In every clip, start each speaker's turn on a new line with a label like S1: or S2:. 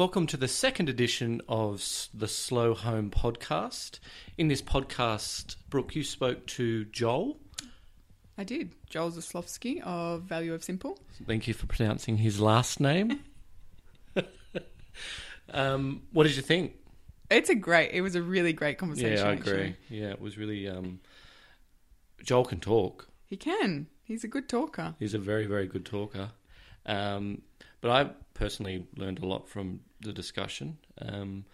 S1: Welcome to the second edition of the Slow Home podcast. In this podcast, Brooke, you spoke to Joel.
S2: I did. Joel Zaslofsky of Value of Simple.
S1: Thank you for pronouncing his last name. um, what did you think?
S2: It's a great. It was a really great conversation.
S1: yeah, I
S2: actually.
S1: agree. Yeah, it was really. Um, Joel can talk.
S2: He can. He's a good talker.
S1: He's a very, very good talker. Um, but I personally learned a lot from the discussion. Um,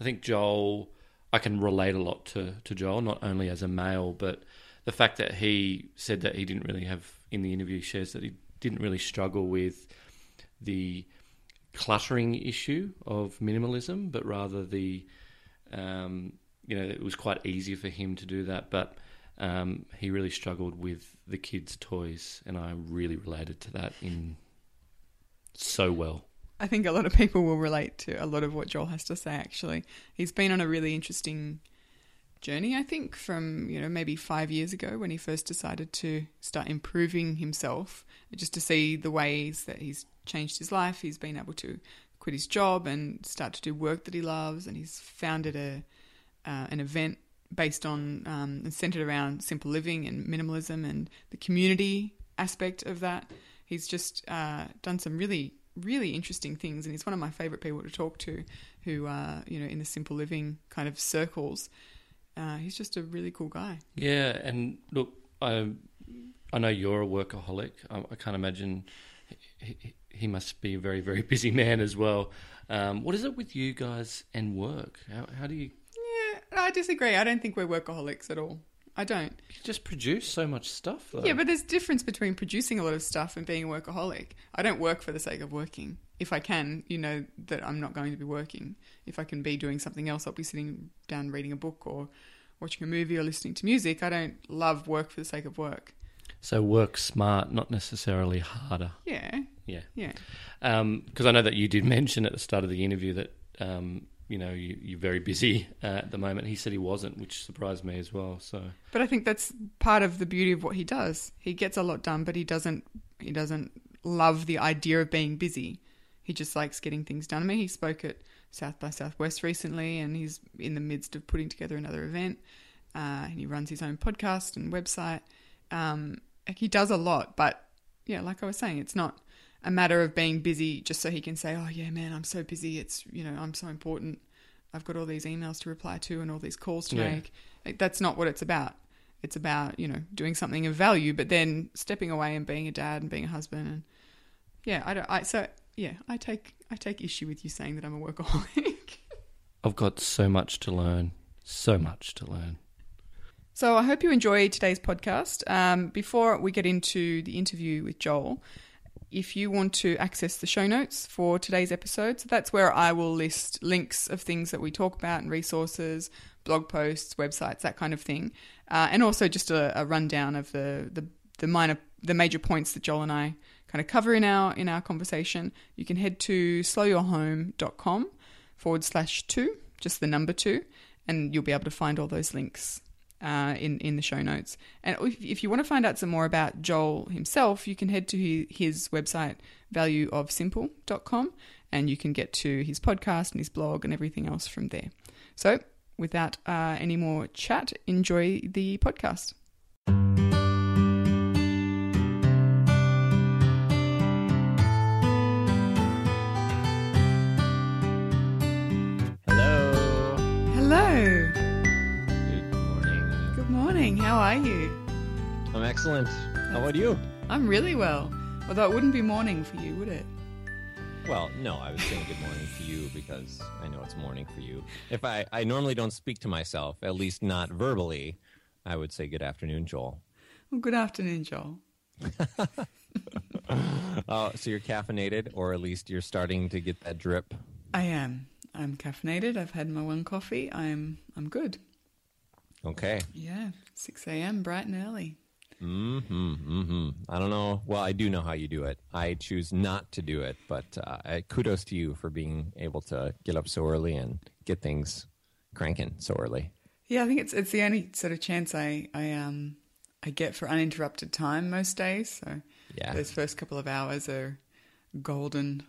S1: I think Joel, I can relate a lot to, to Joel, not only as a male, but the fact that he said that he didn't really have, in the interview, shares that he didn't really struggle with the cluttering issue of minimalism, but rather the, um, you know, it was quite easy for him to do that, but um, he really struggled with the kids' toys, and I really related to that in so well.
S2: I think a lot of people will relate to a lot of what Joel has to say. Actually, he's been on a really interesting journey. I think from you know maybe five years ago when he first decided to start improving himself, just to see the ways that he's changed his life. He's been able to quit his job and start to do work that he loves, and he's founded a uh, an event based on um, and centered around simple living and minimalism and the community aspect of that. He's just uh, done some really really interesting things, and he's one of my favorite people to talk to, who uh, you know in the simple living kind of circles. Uh, he's just a really cool guy.
S1: Yeah, and look, I I know you're a workaholic. I, I can't imagine he, he- he must be a very very busy man as well. Um, what is it with you guys and work? How, how do you,
S2: Yeah, I disagree. I don't think we're workaholics at all. I don't.
S1: you just produce so much stuff? Though?
S2: Yeah, but there's difference between producing a lot of stuff and being a workaholic. I don't work for the sake of working. If I can, you know that I'm not going to be working. If I can be doing something else, I'll be sitting down reading a book or watching a movie or listening to music. I don't love work for the sake of work.
S1: so work smart, not necessarily harder.
S2: Yeah,
S1: Yeah.
S2: yeah.
S1: because I know that you did mention at the start of the interview that um, you know you, you're very busy uh, at the moment. He said he wasn't, which surprised me as well. So
S2: But I think that's part of the beauty of what he does. He gets a lot done, but he doesn't he doesn't love the idea of being busy. He just likes getting things done. I mean, he spoke at South by Southwest recently, and he's in the midst of putting together another event. Uh, and he runs his own podcast and website. Um, he does a lot, but yeah, like I was saying, it's not a matter of being busy just so he can say, "Oh yeah, man, I'm so busy. It's you know, I'm so important. I've got all these emails to reply to and all these calls to
S1: Yeah.
S2: make." Like, that's not what it's about. It's about you know doing something of value, but then stepping away and being a dad and being a husband and yeah, I don't. I so yeah, I take I take issue with you saying that I'm a workaholic.
S1: I've got so much to learn, so much to learn.
S2: So I hope you enjoy today's podcast. Um, before we get into the interview with Joel, if you want to access the show notes for today's episode, so that's where I will list links of things that we talk about and resources, blog posts, websites, that kind of thing, uh, and also just a, a rundown of the, the the minor the major points that Joel and I kind of cover in our in our conversation. You can head to slowyourhome.com forward slash two, just the number two, and you'll be able to find all those links uh, in in the show notes. And if, if you want to find out some more about Joel himself, you can head to his, website valueofsimple.com and you can get to his podcast and his blog and everything else from there. So, without uh, any more chat, enjoy the podcast. How are you?
S3: I'm excellent. How about you?
S2: I'm really well. Although it wouldn't be morning for you, would it?
S3: Well, no, I was saying good morning to you because I know it's morning for you. If I, I normally don't speak to myself, at least not verbally, I would say good afternoon, Joel.
S2: Well, good afternoon, Joel.
S3: Uh, so you're caffeinated, or at least you're starting to get that drip.
S2: I am. I'm caffeinated. I've had my one coffee. I'm I'm good.
S3: Okay.
S2: Yeah, 6 a.m. bright and early.
S3: Mm-hmm. Mm-hmm. I don't know. Well, I do know how you do it. I choose not to do it, but uh, kudos to you for being able to get up so early and get things cranking so early.
S2: Yeah, I think it's it's the only sort of chance I I um I get for uninterrupted time most days. So
S3: Yeah.
S2: those first couple of hours are golden.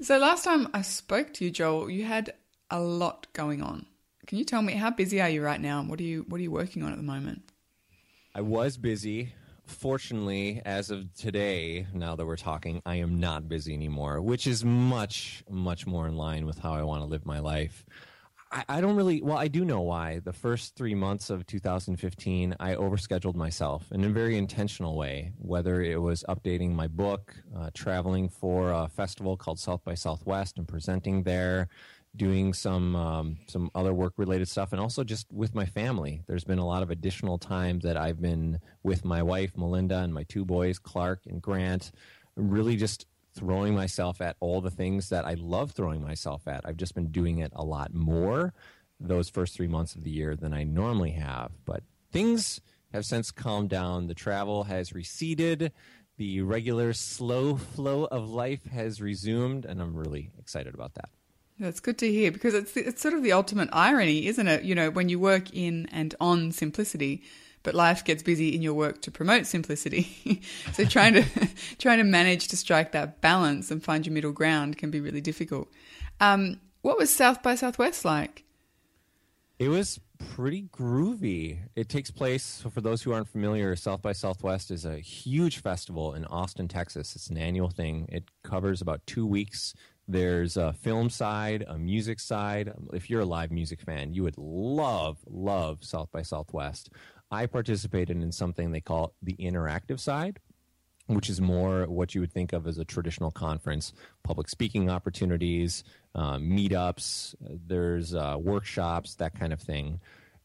S2: So last time I spoke to you, Joel, you had a lot going on. Can you tell me how busy are you right now? What are you What are you working on at the moment?
S3: I was busy. Fortunately, as of today, now that we're talking, I am not busy anymore, which is much, much more in line with how I want to live my life. I, I don't really, well, I do know why. The first three months of 2015, I overscheduled myself in a very intentional way, whether it was updating my book, uh, traveling for a festival called South by Southwest and presenting there, doing some um, some other work related stuff, and also just with my family. There's been a lot of additional time that I've been with my wife Melinda and my two boys Clark and Grant. Really, just throwing myself at all the things that I love throwing myself at. I've just been doing it a lot more those first three months of the year than I normally have. But things have since calmed down. The travel has receded. The regular slow flow of life has resumed, and I'm really excited about that.
S2: That's good to hear because it's it's sort of the ultimate irony, isn't it? You know, when you work in and on simplicity, but life gets busy in your work to promote simplicity. so trying to trying to manage to strike that balance and find your middle ground can be really difficult. Um, what was South by Southwest like?
S3: It was pretty groovy. It takes place, for those who aren't familiar, South by Southwest is a huge festival in Austin, Texas. It's an annual thing. It covers about two weeks. There's a film side, a music side. If you're a live music fan, you would love, love South by Southwest. I participated in something they call the interactive side, which is more what you would think of as a traditional conference public speaking opportunities, uh, meetups, there's uh, workshops, that kind of thing.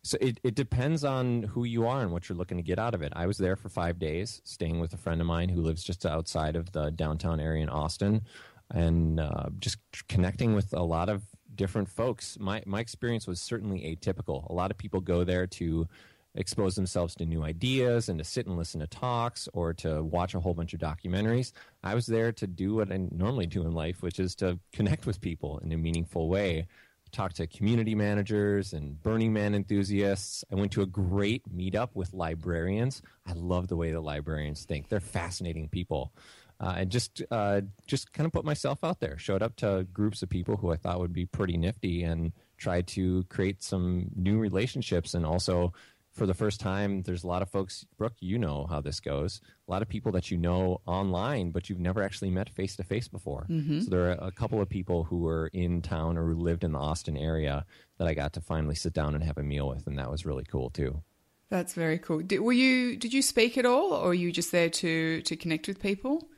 S3: So it, it depends on who you are and what you're looking to get out of it. I was there for five days, staying with a friend of mine who lives just outside of the downtown area in Austin and uh, just connecting with a lot of different folks. My my experience was certainly atypical. A lot of people go there to expose themselves to new ideas and to sit and listen to talks or to watch a whole bunch of documentaries. I was there to do what I normally do in life, which is to connect with people in a meaningful way. Talk to community managers and Burning Man enthusiasts. I went to a great meetup with librarians. I love the way the librarians think. They're fascinating people uh, and just uh, just kind of put myself out there. Showed up to groups of people who I thought would be pretty nifty, and tried to create some new relationships. And also, for the first time, there's a lot of folks. Brooke, you know how this goes. A lot of people that you know online, but you've never actually met face to face before. Mm-hmm. So there are a couple of people who were in town or who lived in the Austin area that I got to finally sit down and have a meal with, and that was really cool too.
S2: That's very cool. Did, were you? Did you speak at all, or were you just there to to connect with people?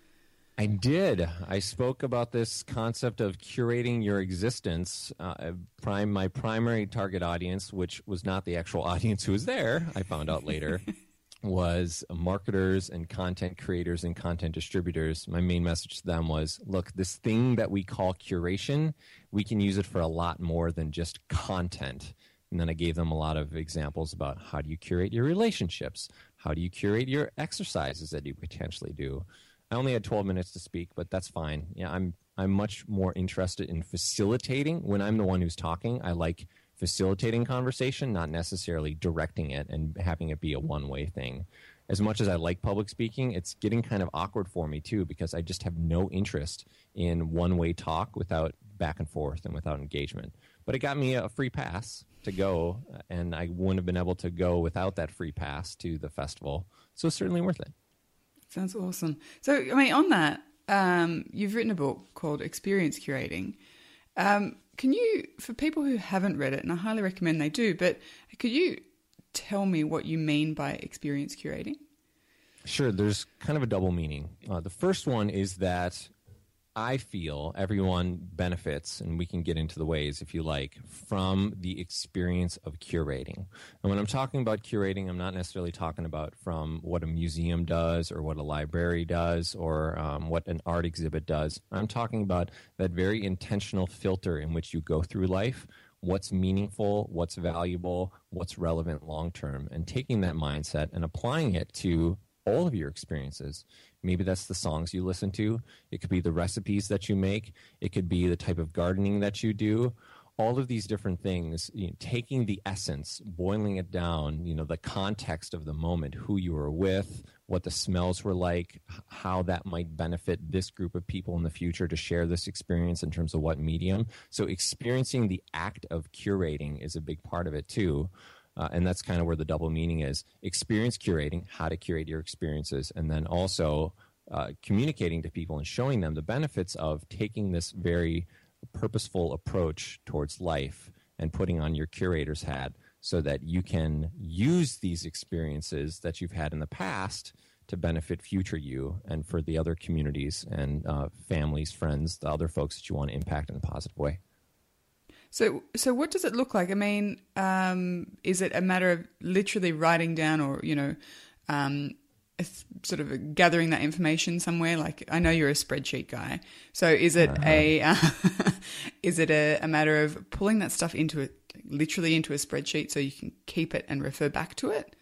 S3: I did. I spoke about this concept of curating your existence. Uh, prime, my primary target audience, which was not the actual audience who was there, I found out later, was marketers and content creators and content distributors. My main message to them was look, this thing that we call curation, we can use it for a lot more than just content. And then I gave them a lot of examples about how do you curate your relationships? How do you curate your exercises that you potentially do? I only had 12 minutes to speak, but that's fine. Yeah, I'm I'm much more interested in facilitating when I'm the one who's talking. I like facilitating conversation, not necessarily directing it and having it be a one-way thing. As much as I like public speaking, it's getting kind of awkward for me too because I just have no interest in one-way talk without back and forth and without engagement. But it got me a free pass to go, and I wouldn't have been able to go without that free pass to the festival. So it's certainly worth it.
S2: Sounds awesome. So, I mean, on that, um, you've written a book called Experience Curating. Um, can you, for people who haven't read it, and I highly recommend they do, but could you tell me what you mean by experience curating?
S3: Sure. There's kind of a double meaning. Uh, the first one is that I feel everyone benefits, and we can get into the ways if you like, from the experience of curating. And when I'm talking about curating, I'm not necessarily talking about from what a museum does or what a library does or um, what an art exhibit does. I'm talking about that very intentional filter in which you go through life. What's meaningful, what's valuable, what's relevant long term, and taking that mindset and applying it to all of your experiences. Maybe that's the songs you listen to. It could be the recipes that you make. It could be the type of gardening that you do. all of these different things, you know, taking the essence, boiling it down, you know, the context of the moment, who you were with, what the smells were like, how that might benefit this group of people in the future to share this experience in terms of what medium. So, experiencing the act of curating is a big part of it too. Uh, and that's kind of where the double meaning is experience curating, how to curate your experiences, and then also uh, communicating to people and showing them the benefits of taking this very purposeful approach towards life and putting on your curator's hat so that you can use these experiences that you've had in the past to benefit future you and for the other communities and uh, families, friends, the other folks that you want to impact in a positive way.
S2: So, so what does it look like? I mean, um, is it a matter of literally writing down, or you know, um, sort of gathering that information somewhere? Like, I know you're a spreadsheet guy, so is it uh-huh. a uh, is it a, a, matter of pulling that stuff into it, literally into a spreadsheet, so you can keep it and refer back to it?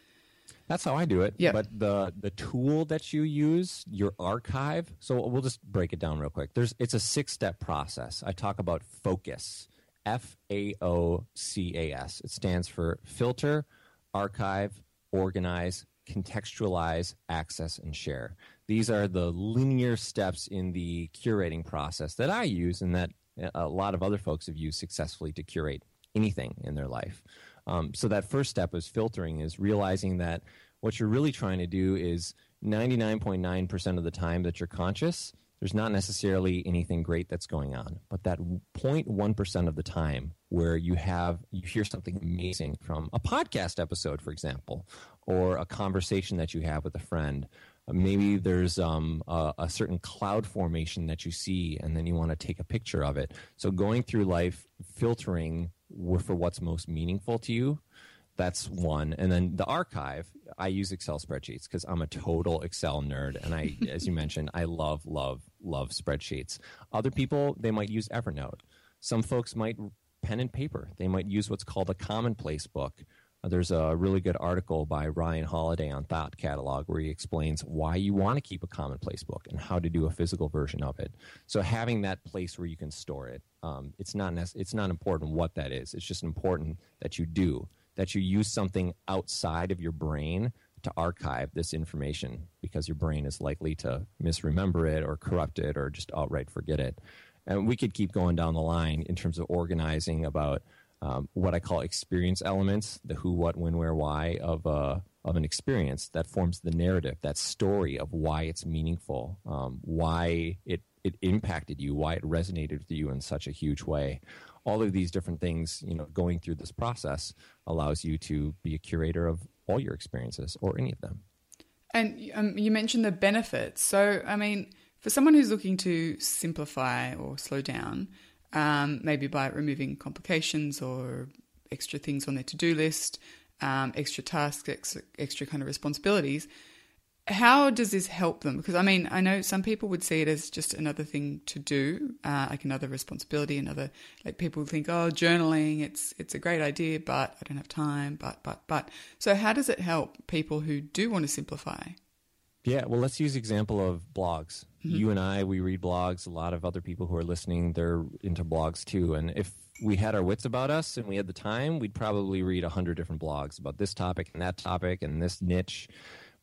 S3: That's how I do it.
S2: Yeah.
S3: But the the tool that you use, your archive. So we'll just break it down real quick. There's it's a six step process. I talk about focus. F A O C A S. It stands for filter, archive, organize, contextualize, access, and share. These are the linear steps in the curating process that I use and that a lot of other folks have used successfully to curate anything in their life. Um, so that first step is filtering, is realizing that what you're really trying to do is 99.9% of the time that you're conscious, there's not necessarily anything great that's going on. But that 0.1% of the time where you have, you hear something amazing from a podcast episode, for example, or a conversation that you have with a friend. Maybe there's um, a, a certain cloud formation that you see, and then you want to take a picture of it. So going through life, filtering for what's most meaningful to you that's one. And then the archive i use excel spreadsheets because i'm a total excel nerd. And i as you mentioned i love love love spreadsheets. Other people they might use evernote. Some folks might pen and paper. They might use what's called a commonplace book. Uh, there's a really good article by Ryan Holiday on Thought Catalog where he explains why you want to keep a commonplace book and how to do a physical version of it. So having that place where you can store it, um, it's not nec- it's not important what that is. It's just important that you do that you use something outside of your brain to archive this information because your brain is likely to misremember it or corrupt it or just outright forget it. And we could keep going down the line in terms of organizing about um, what I call experience elements, the who, what, when, where, why of, uh, of an experience that forms the narrative, that story of why it's meaningful, um, why it, it impacted you, why it resonated with you in such a huge way all of these different things, you know, going through this process allows you to be a curator of all your experiences or any of them.
S2: And um, you mentioned the benefits. So, I mean, for someone who's looking to simplify or slow down, um, maybe by removing complications or extra things on their to do list, um, extra tasks, extra, extra kind of responsibilities, how does this help them? Because I mean, I know some people would see it as just another thing to do, uh, like another responsibility, another like people think, oh, journaling, it's it's a great idea, but I don't have time. But but but. So how does it help people who do want to simplify?
S3: Yeah, well, let's use example of blogs. Mm-hmm. You and I, we read blogs. A lot of other people who are listening, they're into blogs too. And if we had our wits about us and we had the time, we'd probably read a hundred different blogs about this topic and that topic and this niche.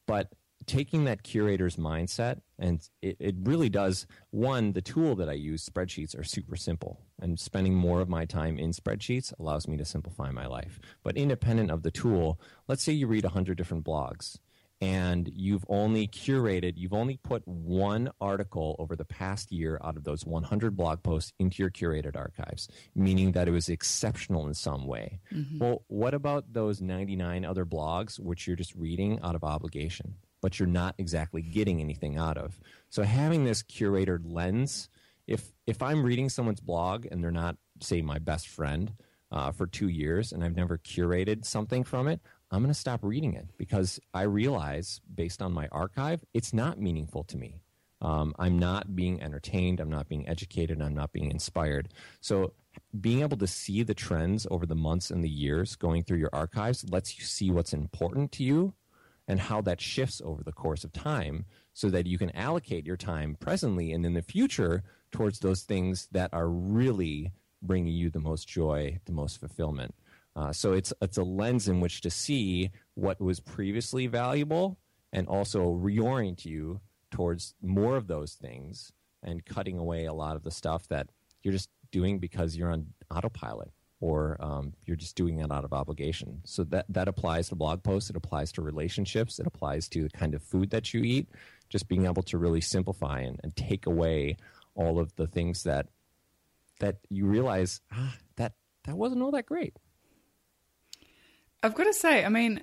S3: But taking that curator's mindset and it, it really does one the tool that i use spreadsheets are super simple and spending more of my time in spreadsheets allows me to simplify my life. But independent of the tool let's say you read 100 different blogs and you've only curated you've only put one article over the past year out of those 100 blog posts into your curated archives meaning that it was exceptional in some way. Mm-hmm. well what about those 99 other blogs which you're just reading out of obligation but you're not exactly getting anything out of. So having this curated lens, if if I'm reading someone's blog and they're not, say, my best friend uh, for two years, and I've never curated something from it, I'm going to stop reading it because I realize, based on my archive, it's not meaningful to me. Um, I'm not being entertained. I'm not being educated. I'm not being inspired. So, being able to see the trends over the months and the years going through your archives lets you see what's important to you and how that shifts over the course of time so that you can allocate your time presently and in the future towards those things that are really bringing you the most joy, the most fulfillment. Uh, so it's it's a lens in which to see what was previously valuable and also reorient you towards more of those things and cutting away a lot of the stuff that you're just doing because you're on autopilot or um, you're just doing it out of obligation. So that that applies to blog posts. It applies to relationships. It applies to the kind of food that you eat. Just being able to really simplify and, and take away all of the things that that you realize ah, that that wasn't all that great.
S2: I've got to say, I mean,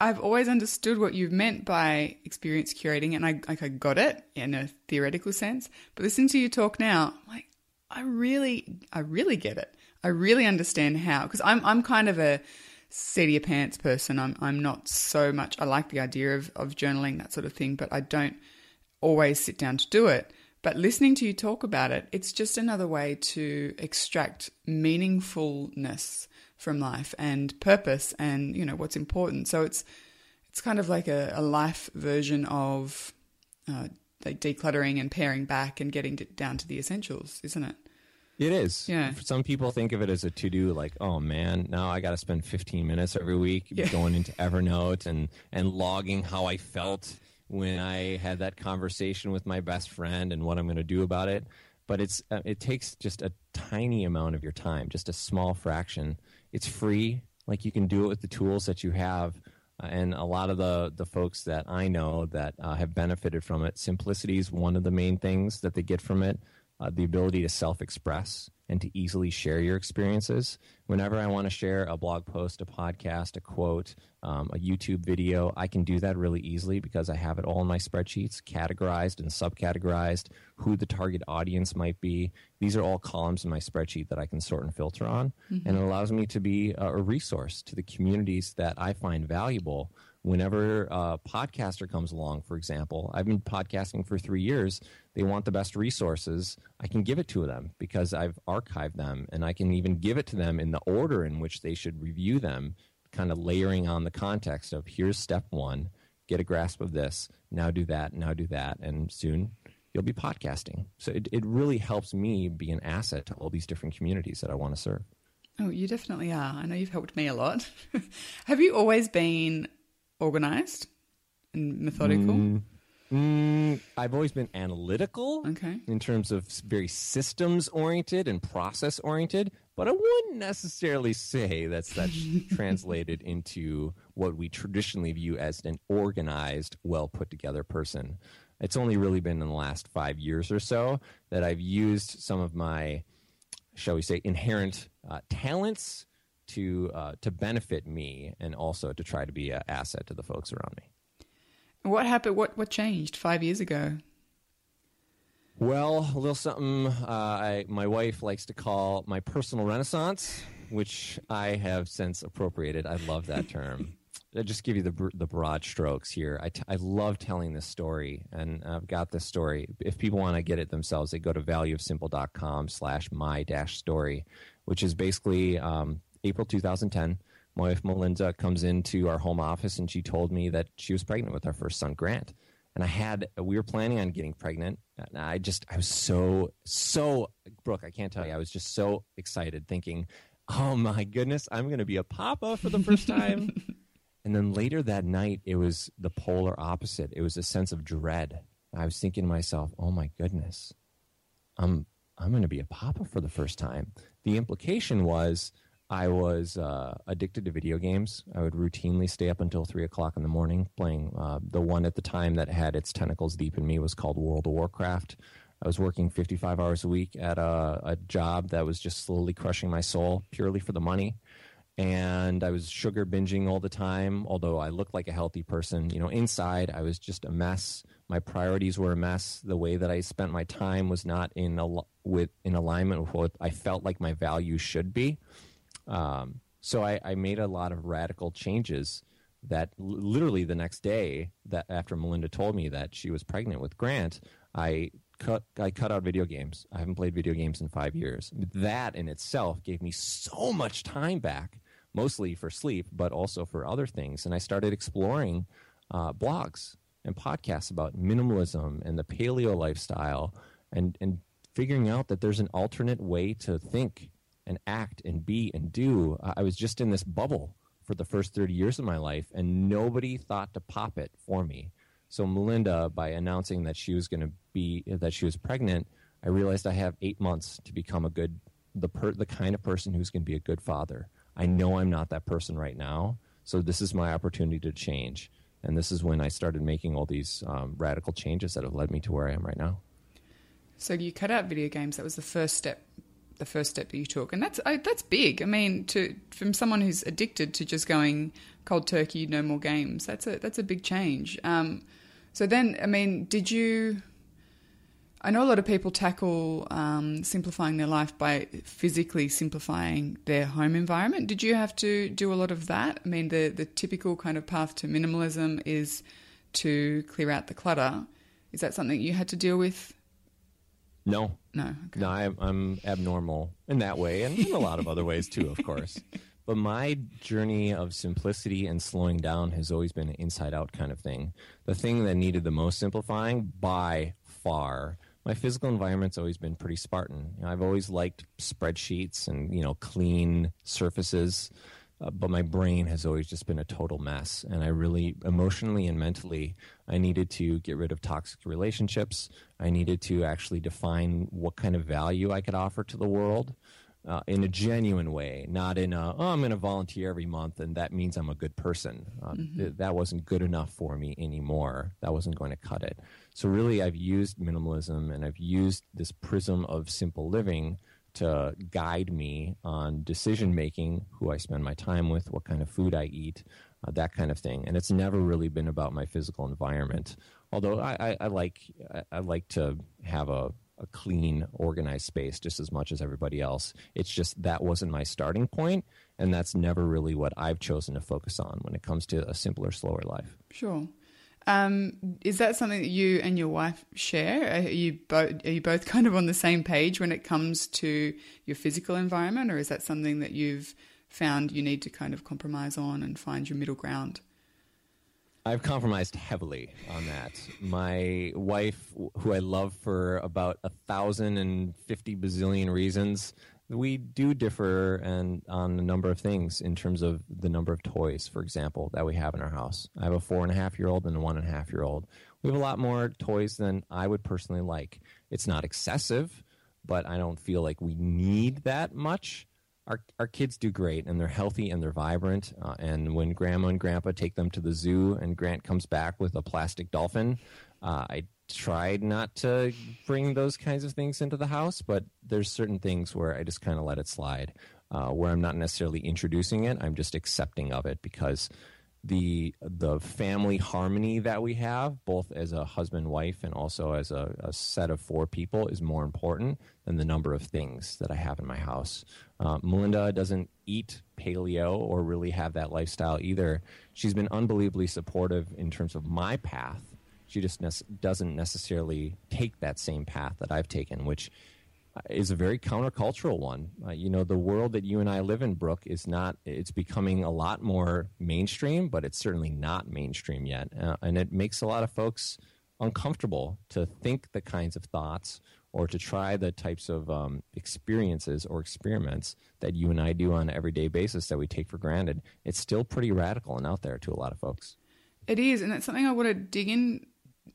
S2: I've always understood what you've meant by experience curating, and I like I got it in a theoretical sense. But listening to you talk now, I'm like I really, I really get it. I really understand how because I'm I'm kind of a seat your pants person. I'm I'm not so much. I like the idea of of journaling that sort of thing, but I don't always sit down to do it. But listening to you talk about it, it's just another way to extract meaningfulness from life and purpose and you know what's important. So it's it's kind of like a, a life version of uh, like decluttering and paring back and getting down to the essentials, isn't it?
S3: It is.
S2: Yeah.
S3: Some people think of it as a to do, like, oh man, now I got to spend 15 minutes every week
S2: Yeah.
S3: going into Evernote and, and logging how I felt when I had that conversation with my best friend and what I'm going to do about it. But it's uh, it takes just a tiny amount of your time, just a small fraction. It's free. Like you can do it with the tools that you have. Uh, and a lot of the, the folks that I know that uh, have benefited from it, simplicity is one of the main things that they get from it uh, the ability to self express and to easily share your experiences. Whenever I want to share a blog post, a podcast, a quote, um, a YouTube video, I can do that really easily because I have it all in my spreadsheets, categorized and subcategorized, who the target audience might be. These are all columns in my spreadsheet that I can sort and filter on. And it allows me to be a resource to the communities that I find valuable whenever a podcaster comes along, for example, I've been podcasting for three years. They want the best resources. I can give it to them because I've archived them and I can even give it to them in the order in which they should review them, kind of layering on the context of here's step one, get a grasp of this, now do that, now do that, and soon you'll be podcasting. So it, it really helps me be an asset to all these different communities that I want to serve.
S2: Oh, you definitely are. I know you've helped me a lot. Have you always been organized and methodical?
S3: Mm, I've always been analytical
S2: Okay.
S3: in terms of very systems oriented and process oriented, but I wouldn't necessarily say that's that's translated into what we traditionally view as an organized, well put together person. It's only really been in the last five years or so that I've used some of my, shall we say, inherent uh, talents to uh, to benefit me and also to try to be an asset to the folks around me.
S2: What happened? What what changed five years ago?
S3: Well, a little something uh, I, my wife likes to call my personal renaissance, which I have since appropriated. I love that term. I'll just give you the the broad strokes here. I, t- I love telling this story, and I've got this story. If people want to get it themselves, they go to valueofsimple.com slash my dash story, which is basically um, April 2010. My wife Melinda comes into our home office, and she told me that she was pregnant with our first son, Grant and I had we were planning on getting pregnant. And I just I was so so Brooke, I can't tell you, I was just so excited, thinking, "Oh my goodness, I'm going to be a papa for the first time." and then later that night, it was the polar opposite. It was a sense of dread. I was thinking to myself, "Oh my goodness, I'm I'm going to be a papa for the first time." The implication was. I was uh, addicted to video games. I would routinely stay up until three o'clock in the morning playing. Uh, the one at the time that had its tentacles deep in me was called World of Warcraft. I was working 55 hours a week at a, a job that was just slowly crushing my soul purely for the money. And I was sugar binging all the time, although I looked like a healthy person. You know, inside I was just a mess. My priorities were a mess. The way that I spent my time was not in al- with in alignment with what I felt like my values should be. Um, so I, I made a lot of radical changes that l- literally the next day that after Melinda told me that she was pregnant with Grant, I cut I cut out video games. I haven't played video games in five years. That in itself gave me so much time back, mostly for sleep, but also for other things. And I started exploring uh, blogs and podcasts about minimalism and the paleo lifestyle, and and figuring out that there's an alternate way to think and act and be and do. I was just in this bubble for the first 30 years of my life, and nobody thought to pop it for me. So Melinda, by announcing that she was going to be that she was pregnant, I realized I have eight months to become a good the per, the kind of person who's going to be a good father. I know I'm not that person right now, so this is my opportunity to change. And this is when I started making all these um, radical changes that have led me to where I am right now.
S2: So you cut out video games. That was the first step. The first step that you took, and that's that's big. I mean, to from someone who's addicted to just going cold turkey, no more games. That's a that's a big change. Um, so then, I mean, did you? I know a lot of people tackle um, simplifying their life by physically simplifying their home environment. Did you have to do a lot of that? I mean, the the typical kind of path to minimalism is to clear out the clutter. Is that something you had to deal with
S3: no.
S2: No. Okay.
S3: No, I'm, I'm abnormal in that way, and in a lot of other ways too, of course. But my journey of simplicity and slowing down has always been an inside out kind of thing. The thing that needed the most simplifying by far my physical environment's always been pretty Spartan. You know, I've always liked spreadsheets and you know clean surfaces, uh, but my brain has always just been a total mess. And I really, emotionally and mentally, I needed to get rid of toxic relationships. I needed to actually define what kind of value I could offer to the world. Uh, in a genuine way, not in a, oh, I'm going to volunteer every month and that means I'm a good person. Uh, mm-hmm. th- that wasn't good enough for me anymore. That wasn't going to cut it. So, really, I've used minimalism and I've used this prism of simple living to guide me on decision making, who I spend my time with, what kind of food I eat, uh, that kind of thing. And it's never really been about my physical environment. Although I, I, I like I, I like to have a a clean, organized space just as much as everybody else. It's just that wasn't my starting point, and that's never really what I've chosen to focus on when it comes to a simpler, slower life.
S2: Sure. Um, is that something that you and your wife share? Are you both are you both kind of on the same page when it comes to your physical environment, or is that something that you've found you need to kind of compromise on and find your middle ground?
S3: I've compromised heavily on that. My wife, who I love for about a thousand and fifty bazillion reasons, we do differ and on a number of things in terms of the number of toys, for example, that we have in our house. I have a four and a half year old and a one and a half year old. We have a lot more toys than I would personally like. It's not excessive, but I don't feel like we need that much. Our, our kids do great and they're healthy and they're vibrant. Uh, and when grandma and grandpa take them to the zoo and Grant comes back with a plastic dolphin, uh, I tried not to bring those kinds of things into the house, but there's certain things where I just kind of let it slide, uh, where I'm not necessarily introducing it. I'm just accepting of it because the the family harmony that we have, both as a husband wife and also as a, a, set of four people, is more important than the number of things that I have in my house. Uh, Melinda doesn't eat paleo or really have that lifestyle either. She's been unbelievably supportive in terms of my path she just ne- doesn't necessarily take that same path that I've taken, which uh, is a very countercultural one. Uh, you know, the world that you and I live in, Brooke, is not, it's becoming a lot more mainstream, but it's certainly not mainstream yet. Uh, and it makes a lot of folks uncomfortable to think the kinds of thoughts or to try the types of um, experiences or experiments that you and I do on an everyday basis that we take for granted. It's still pretty radical and out there to a lot of folks.
S2: It is, and that's something I want to dig in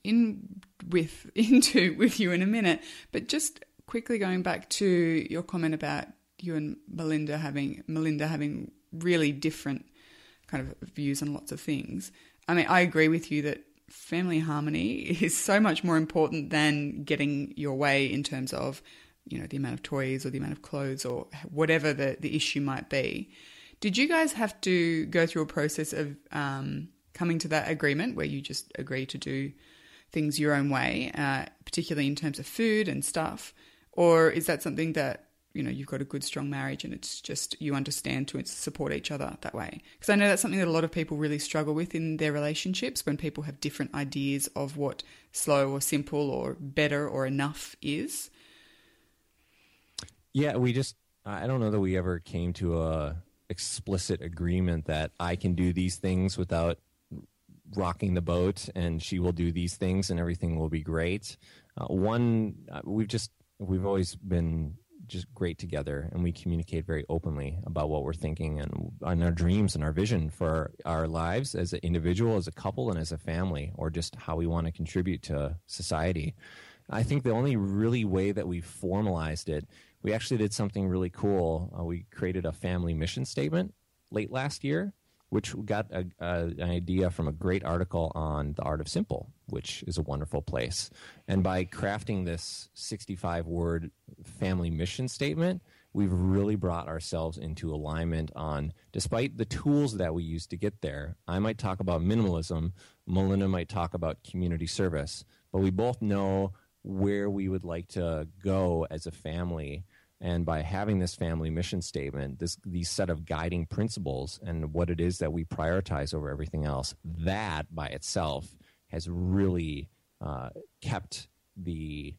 S2: in with into with you in a minute. But just quickly going back to your comment about you and Melinda having Melinda having really different kind of views on lots of things. I mean, I agree with you that family harmony is so much more important than getting your way in terms of you know the amount of toys or the amount of clothes or whatever the the issue might be. Did you guys have to go through a process of um, coming to that agreement where you just agree to do things your own way, uh, particularly in terms of food and stuff? Or is that something that you know you've got a good strong marriage and it's just you understand to support each other that way because i know that's something that a lot of people really struggle with in their relationships when people have different ideas of what slow or simple or better or enough is
S3: yeah we just i don't know that we ever came to a explicit agreement that i can do these things without rocking the boat and she will do these things and everything will be great. Uh, one, uh, we've just, we've always been just great together, and we communicate very openly about what we're thinking and, and our dreams and our vision for our lives as an individual, as a couple, and as a family, or just how we want to contribute to society. I think the only really way that we formalized it, we actually did something really cool. Uh, we created a family mission statement late last year which got a, a, an idea from a great article on the art of simple, which is a wonderful place. And by crafting this 65 word family mission statement, we've really brought ourselves into alignment on, despite the tools that we use to get there. I might talk about minimalism, Melinda might talk about community service, but we both know where we would like to go as a family and by having this family mission statement, this these set of guiding principles and what it is that we prioritize over everything else, that by itself has really uh, kept the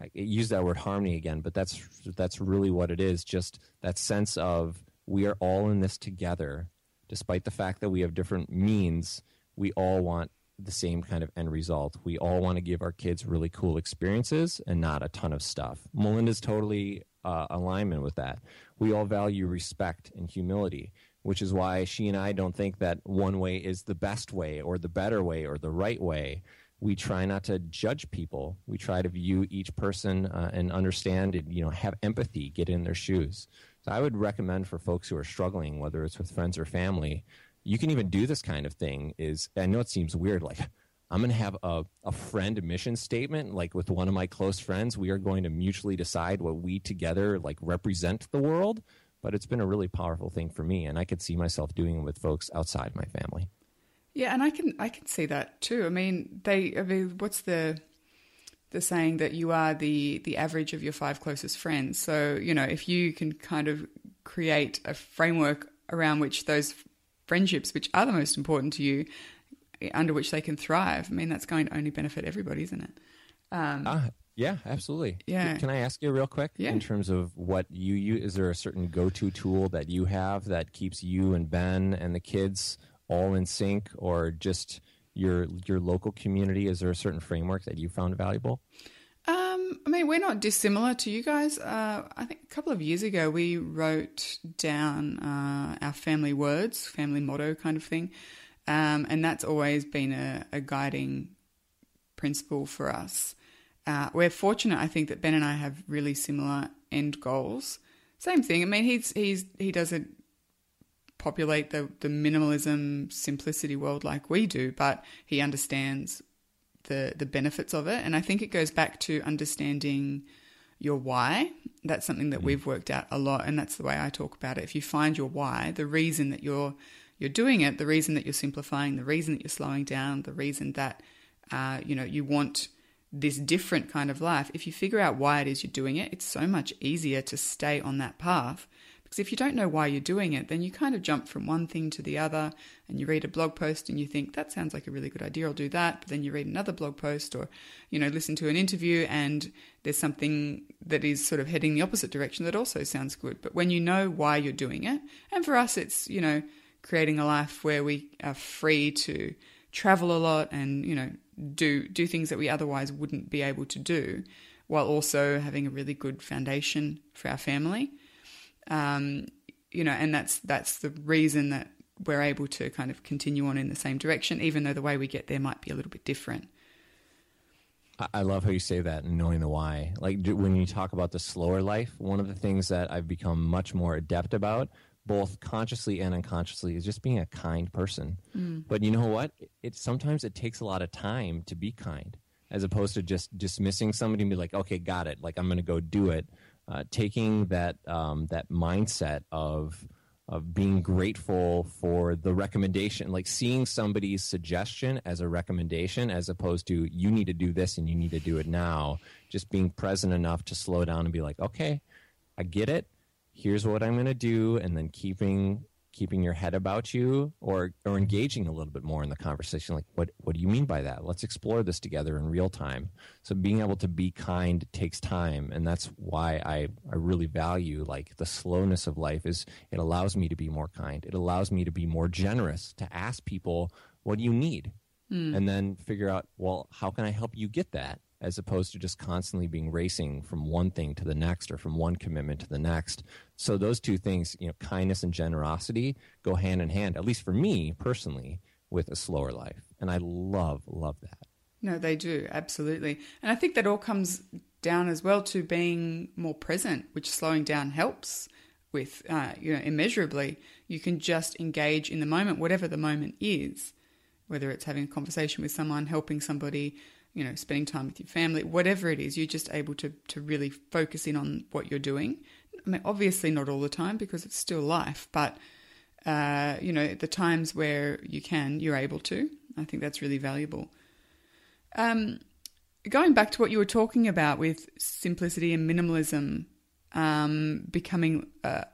S3: I use that word harmony again, but that's that's really what it is. Just that sense of we are all in this together, despite the fact that we have different means. We all want the same kind of end result. We all want to give our kids really cool experiences and not a ton of stuff. Melinda's totally uh, alignment with that. We all value respect and humility, which is why she and I don't think that one way is the best way or the better way or the right way. We try not to judge people. We try to view each person uh, and understand and you know have empathy, get in their shoes. So I would recommend for folks who are struggling, whether it's with friends or family, you can even do this kind of thing. Is I know it seems weird, like I'm going to have a, a friend mission statement, like with one of my close friends. We are going to mutually decide what we together like represent the world. But it's been a really powerful thing for me, and I could see myself doing it with folks outside my family.
S2: Yeah, and I can I can see that too. I mean, they. I mean, what's the the saying that you are the the average of your five closest friends? So you know, if you can kind of create a framework around which those friendships, which are the most important to you, under which they can thrive. I mean, that's going to only benefit everybody, isn't it?
S3: Um, uh, yeah, absolutely.
S2: Yeah.
S3: Can I ask you real quick
S2: yeah.
S3: in terms of what you use? Is there a certain go-to tool that you have that keeps you and Ben and the kids all in sync, or just your your local community? Is there a certain framework that you found valuable?
S2: Um, I mean, we're not dissimilar to you guys. Uh, I think a couple of years ago we wrote down uh, our family words, family motto kind of thing. Um, and that's always been a, a guiding principle for us. Uh, we're fortunate, I think, that Ben and I have really similar end goals. Same thing. I mean, he's he's he doesn't populate the the minimalism simplicity world like we do, but he understands the the benefits of it, and I think it goes back to understanding your why. That's something that mm. we've worked out a lot, and that's the way I talk about it. If you find your why, the reason that you're you're doing it, the reason that you're simplifying, the reason that you're slowing down, the reason that uh, you know you want this different kind of life. If you figure out why it is you're doing it, it's so much easier to stay on that path. Because if you don't know why you're doing it, then you kind of jump from one thing to the other and you read a blog post and you think, that sounds like a really good idea, I'll do that. But then you read another blog post or, you know, listen to an interview and there's something that is sort of heading the opposite direction that also sounds good. But when you know why you're doing it, and for us, it's, you know, creating a life where we are free to travel a lot and you know do do things that we otherwise wouldn't be able to do, while also having a really good foundation for our family. Um, you know, and that's that's the reason that we're able to kind of continue on in the same direction, even though the way we get there might be a little bit different.
S3: I love how you say that and knowing the why. Like when you talk about the slower life, one of the things that I've become much more adept about both consciously and unconsciously is just being a kind person. Mm. But you know what? It, it, sometimes it takes a lot of time to be kind, as opposed to just dismissing somebody and be like, "Okay, got it. Like I'm going to go do it." Uh, taking that um, that mindset of of being grateful for the recommendation, like seeing somebody's suggestion as a recommendation, as opposed to you need to do this and you need to do it now. Just being present enough to slow down and be like, "Okay, I get it." Here's what I'm going to do, and then keeping keeping your head about you or or engaging a little bit more in the conversation like what what do you mean by that? Let's explore this together in real time. So being able to be kind takes time and that's why i i really value like the slowness of life is it allows me to be more kind. It allows me to be more generous to ask people what do you need? Mm. and then figure out well how can i help you get that as opposed to just constantly being racing from one thing to the next or from one commitment to the next. So those two things, you know, kindness and generosity go hand in hand, at least for me personally, with a slower life. And I love, love that.
S2: No, they do, absolutely. And I think that all comes down as well to being more present, which slowing down helps with, uh, you know, immeasurably. You can just engage in the moment, whatever the moment is, whether it's having a conversation with someone, helping somebody, you know, spending time with your family, whatever it is, you're just able to, to really focus in on what you're doing. I mean, obviously not all the time because it's still life, but, uh, you know, the times where you can, you're able to. I think that's really valuable. Um, going back to what you were talking about with simplicity and minimalism um, becoming, uh,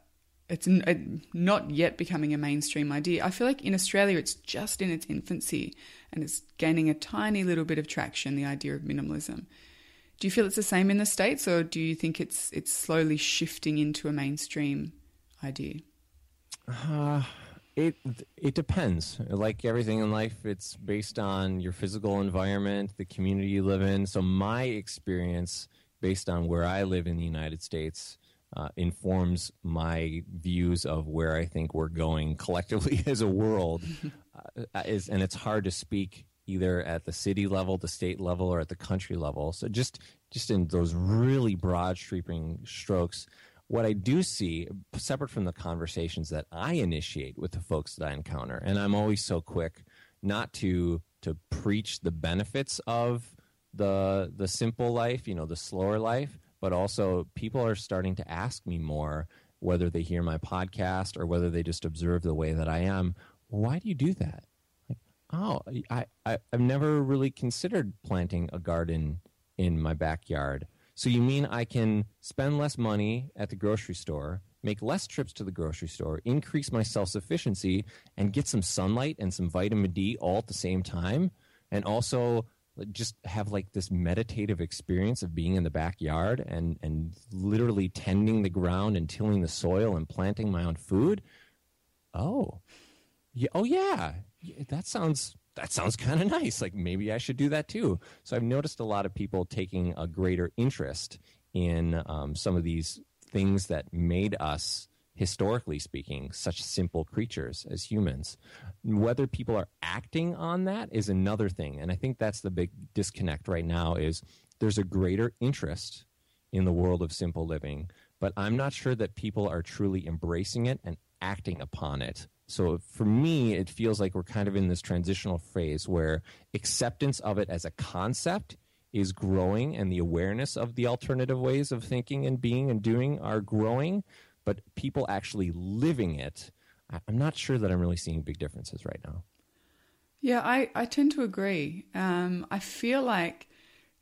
S2: it's uh, not yet becoming a mainstream idea. I feel like in Australia it's just in its infancy and it's gaining a tiny little bit of traction. The idea of minimalism. Do you feel it's the same in the states, or do you think it's it's slowly shifting into a mainstream idea?
S3: Uh, it it depends. Like everything in life, it's based on your physical environment, the community you live in. So my experience, based on where I live in the United States, uh, informs my views of where I think we're going collectively as a world. uh, is and it's hard to speak either at the city level, the state level, or at the country level. So just just in those really broad sweeping strokes, what I do see, separate from the conversations that I initiate with the folks that I encounter, and I'm always so quick not to to preach the benefits of the the simple life, you know, the slower life, but also people are starting to ask me more whether they hear my podcast or whether they just observe the way that I am. Why do you do that? Like, oh, I, I I've never really considered planting a garden in my backyard so you mean I can spend less money at the grocery store, make less trips to the grocery store, increase my self sufficiency, and get some sunlight and some vitamin D all at the same time, and also just have like this meditative experience of being in the backyard and and literally tending the ground and tilling the soil and planting my own food. Oh, yeah, oh yeah, that sounds that sounds kind of nice. Like maybe I should do that too. So I've noticed a lot of people taking a greater interest in um, some of these things that made us, historically speaking, such simple creatures as humans. Whether people are acting on that is another thing. And I think that's the big disconnect right now is there's a greater interest in the world of simple living, but I'm not sure that people are truly embracing it and acting upon it so for me, it feels like we're kind of in this transitional phase where acceptance of it as a concept is growing and the awareness of the alternative ways of thinking and being and doing are growing, but people actually living it, I'm not sure that I'm really seeing big differences right now.
S2: Yeah, I, I tend to agree. Um, I feel like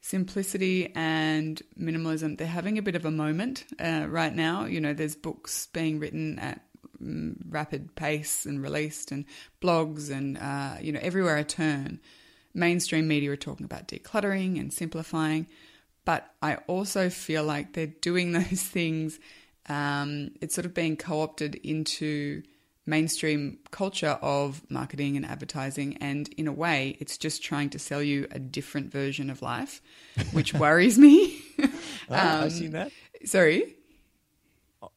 S2: simplicity and minimalism, they're having a bit of a moment uh, right now. You know, there's books being written at Mm, rapid pace and released, and blogs, and uh, you know everywhere I turn, mainstream media are talking about decluttering and simplifying. But I also feel like they're doing those things. Um, it's sort of being co-opted into mainstream culture of marketing and advertising, and in a way, it's just trying to sell you a different version of life, which worries me.
S3: um, I've seen that.
S2: Sorry.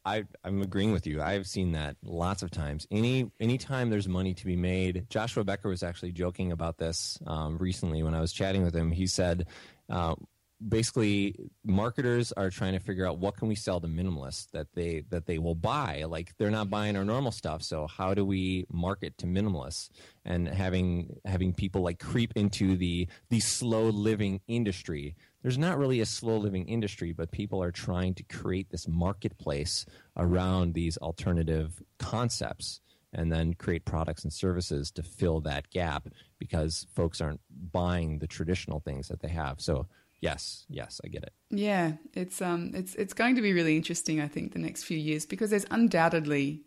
S3: I, I'm agreeing with you. I've seen that lots of times. Any anytime there's money to be made, Joshua Becker was actually joking about this um, recently when I was chatting with him. He said, uh, basically, marketers are trying to figure out what can we sell to minimalists that they that they will buy. Like they're not buying our normal stuff, so how do we market to minimalists? And having having people like creep into the the slow living industry there's not really a slow living industry, but people are trying to create this marketplace around these alternative concepts and then create products and services to fill that gap because folks aren't buying the traditional things that they have. So yes, yes, I get it.
S2: Yeah, it's um it's it's going to be really interesting I think the next few years because there's undoubtedly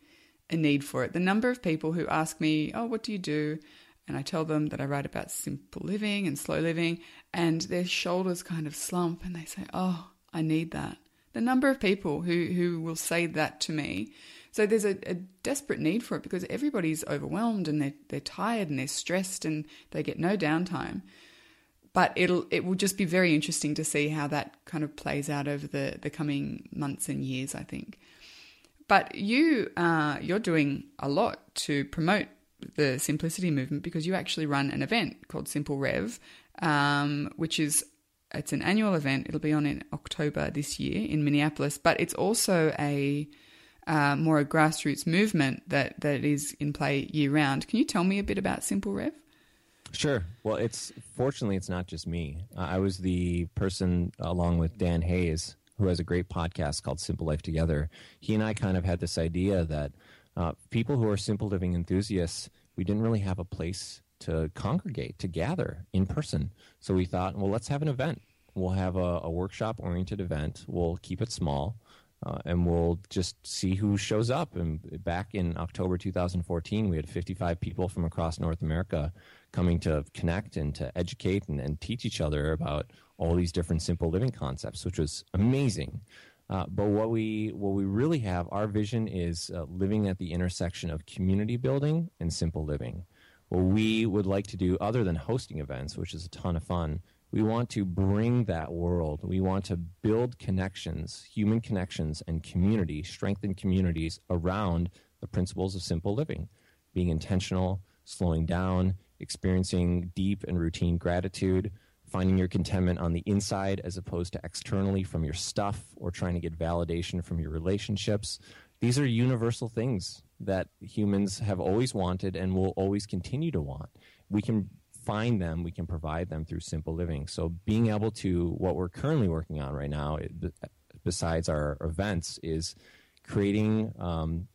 S2: a need for it. The number of people who ask me, "Oh, what do you do?" and I tell them that I write about simple living and slow living, and their shoulders kind of slump and they say, Oh, I need that. The number of people who, who will say that to me. So there's a, a desperate need for it because everybody's overwhelmed and they're, they're tired and they're stressed and they get no downtime. But it'll it will just be very interesting to see how that kind of plays out over the the coming months and years. I think. But you uh, you're doing a lot to promote the simplicity movement because you actually run an event called Simple Rev, um, which is it's an annual event. It'll be on in October this year in Minneapolis, but it's also a uh, more a grassroots movement that that is in play year round. Can you tell me a bit about Simple Rev?
S3: Sure. Well, it's fortunately it's not just me. Uh, I was the person along with Dan Hayes, who has a great podcast called Simple Life Together. He and I kind of had this idea that uh, people who are simple living enthusiasts, we didn't really have a place to congregate, to gather in person. So we thought, well, let's have an event. We'll have a, a workshop oriented event. We'll keep it small. Uh, and we'll just see who shows up. And back in October 2014, we had 55 people from across North America coming to connect and to educate and, and teach each other about all these different simple living concepts, which was amazing. Uh, but what we what we really have, our vision is uh, living at the intersection of community building and simple living. What we would like to do, other than hosting events, which is a ton of fun, we want to bring that world. We want to build connections, human connections, and community, strengthen communities around the principles of simple living, being intentional, slowing down, experiencing deep and routine gratitude, finding your contentment on the inside as opposed to externally from your stuff or trying to get validation from your relationships. These are universal things that humans have always wanted and will always continue to want. We can find them, we can provide them through simple living. So, being able to, what we're currently working on right now, besides our events, is creating um,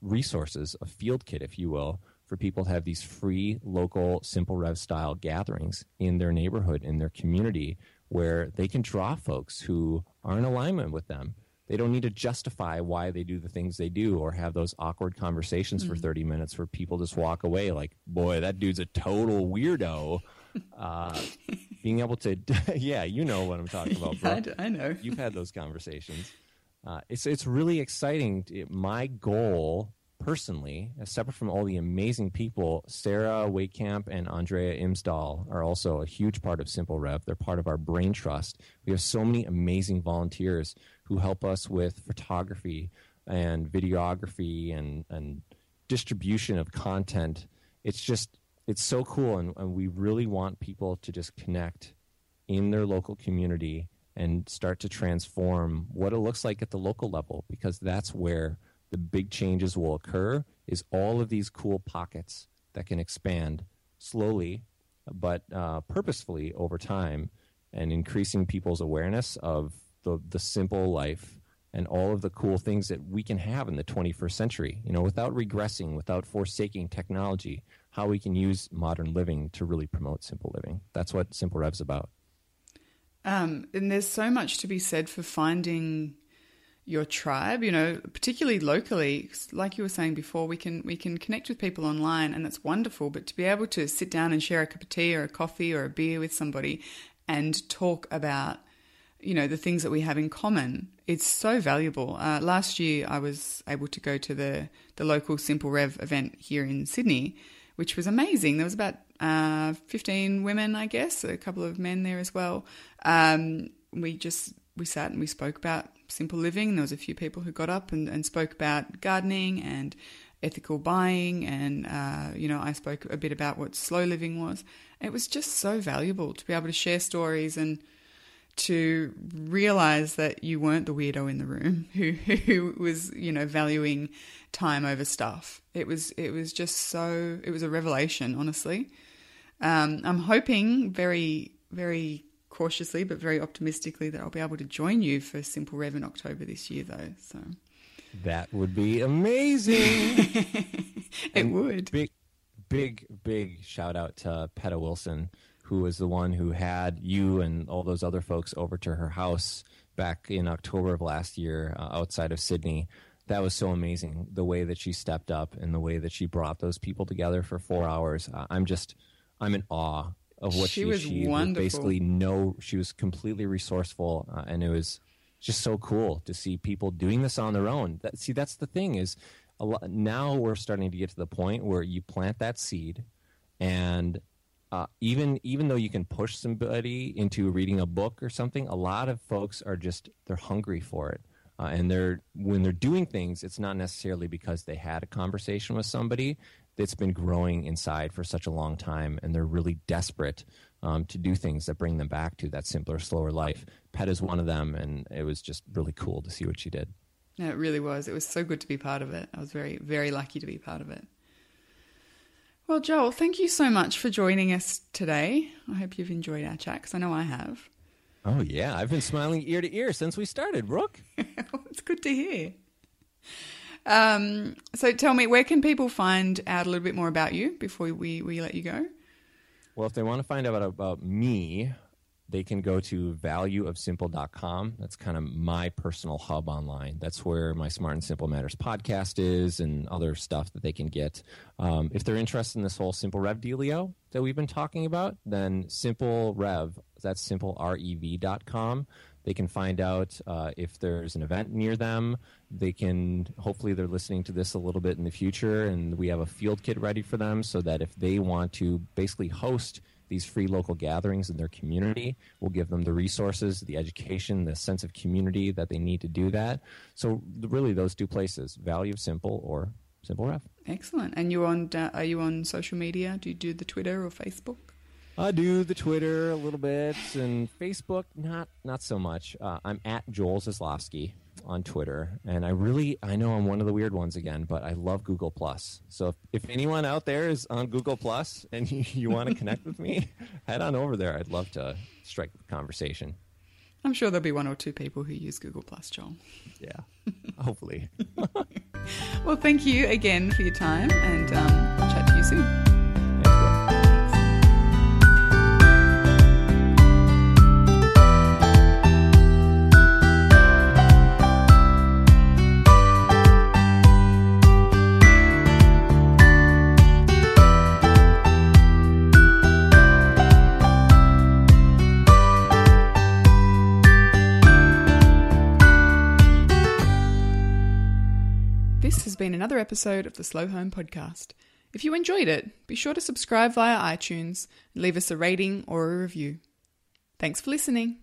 S3: resources, a field kit, if you will, for people to have these free, local, simple rev style gatherings in their neighborhood, in their community, where they can draw folks who are in alignment with them they don't need to justify why they do the things they do or have those awkward conversations mm-hmm. for 30 minutes where people just walk away like, boy, that dude's a total weirdo. Uh, being able to, yeah, you know what I'm talking about,
S2: bro. Yeah, I know.
S3: You've had those conversations. Uh, it's, it's really exciting. It, my goal personally, separate from all the amazing people, Sarah Waitkamp and Andrea Imsdahl are also a huge part of Simple Rev. They're part of our brain trust. We have so many amazing volunteers who help us with photography and videography and, and distribution of content. It's just, it's so cool. And, and we really want people to just connect in their local community and start to transform what it looks like at the local level because that's where the big changes will occur is all of these cool pockets that can expand slowly but uh, purposefully over time and increasing people's awareness of the, the simple life and all of the cool things that we can have in the 21st century, you know, without regressing, without forsaking technology, how we can use modern living to really promote simple living. That's what Simple Rev's about.
S2: Um, and there's so much to be said for finding your tribe, you know, particularly locally. Like you were saying before, we can we can connect with people online, and that's wonderful. But to be able to sit down and share a cup of tea or a coffee or a beer with somebody and talk about you know the things that we have in common it's so valuable uh, last year i was able to go to the the local simple rev event here in sydney which was amazing there was about uh, 15 women i guess a couple of men there as well um, we just we sat and we spoke about simple living there was a few people who got up and, and spoke about gardening and ethical buying and uh, you know i spoke a bit about what slow living was it was just so valuable to be able to share stories and to realize that you weren't the weirdo in the room who, who was, you know, valuing time over stuff. It was, it was just so, it was a revelation, honestly. Um, I'm hoping very, very cautiously, but very optimistically that I'll be able to join you for Simple Rev in October this year, though. So
S3: that would be amazing.
S2: it and would.
S3: Big, big, big shout out to Peta Wilson who was the one who had you and all those other folks over to her house back in October of last year uh, outside of Sydney. That was so amazing. The way that she stepped up and the way that she brought those people together for four hours. Uh, I'm just, I'm in awe of what she, she
S2: was
S3: achieved.
S2: Wonderful.
S3: Basically, no, she was completely resourceful, uh, and it was just so cool to see people doing this on their own. That, see, that's the thing is, lot, now we're starting to get to the point where you plant that seed, and uh, even even though you can push somebody into reading a book or something, a lot of folks are just they're hungry for it, uh, and they're when they're doing things, it's not necessarily because they had a conversation with somebody that's been growing inside for such a long time, and they're really desperate um, to do things that bring them back to that simpler, slower life. Peta is one of them, and it was just really cool to see what she did.
S2: Yeah, it really was. It was so good to be part of it. I was very, very lucky to be part of it. Well, Joel, thank you so much for joining us today. I hope you've enjoyed our chat because I know I have.
S3: Oh yeah, I've been smiling ear to ear since we started, Brooke.
S2: it's good to hear. Um, so tell me, where can people find out a little bit more about you before we, we let you go?
S3: Well, if they want to find out about me, they can go to valueofsimple.com. That's kind of my personal hub online. That's where my Smart and Simple Matters podcast is and other stuff that they can get. Um, if they're interested in this whole Simple Rev dealio that we've been talking about, then Simple Rev, that's simplerev.com. They can find out uh, if there's an event near them. They can, hopefully, they're listening to this a little bit in the future, and we have a field kit ready for them so that if they want to basically host these free local gatherings in their community. We'll give them the resources, the education, the sense of community that they need to do that. So really, those two places: Value of Simple or Simple Rev.
S2: Excellent. And you on? Uh, are you on social media? Do you do the Twitter or Facebook?
S3: I do the Twitter a little bit and Facebook not not so much. Uh, I'm at Joel Zaslofsky on Twitter, and I really I know I'm one of the weird ones again, but I love Google Plus. So if, if anyone out there is on Google Plus and you, you want to connect with me, head on over there. I'd love to strike a conversation.
S2: I'm sure there'll be one or two people who use Google Plus, Joel.
S3: Yeah, hopefully.
S2: well, thank you again for your time, and um, I'll chat to you soon. Been another episode of the Slow Home Podcast. If you enjoyed it, be sure to subscribe via iTunes and leave us a rating or a review. Thanks for listening.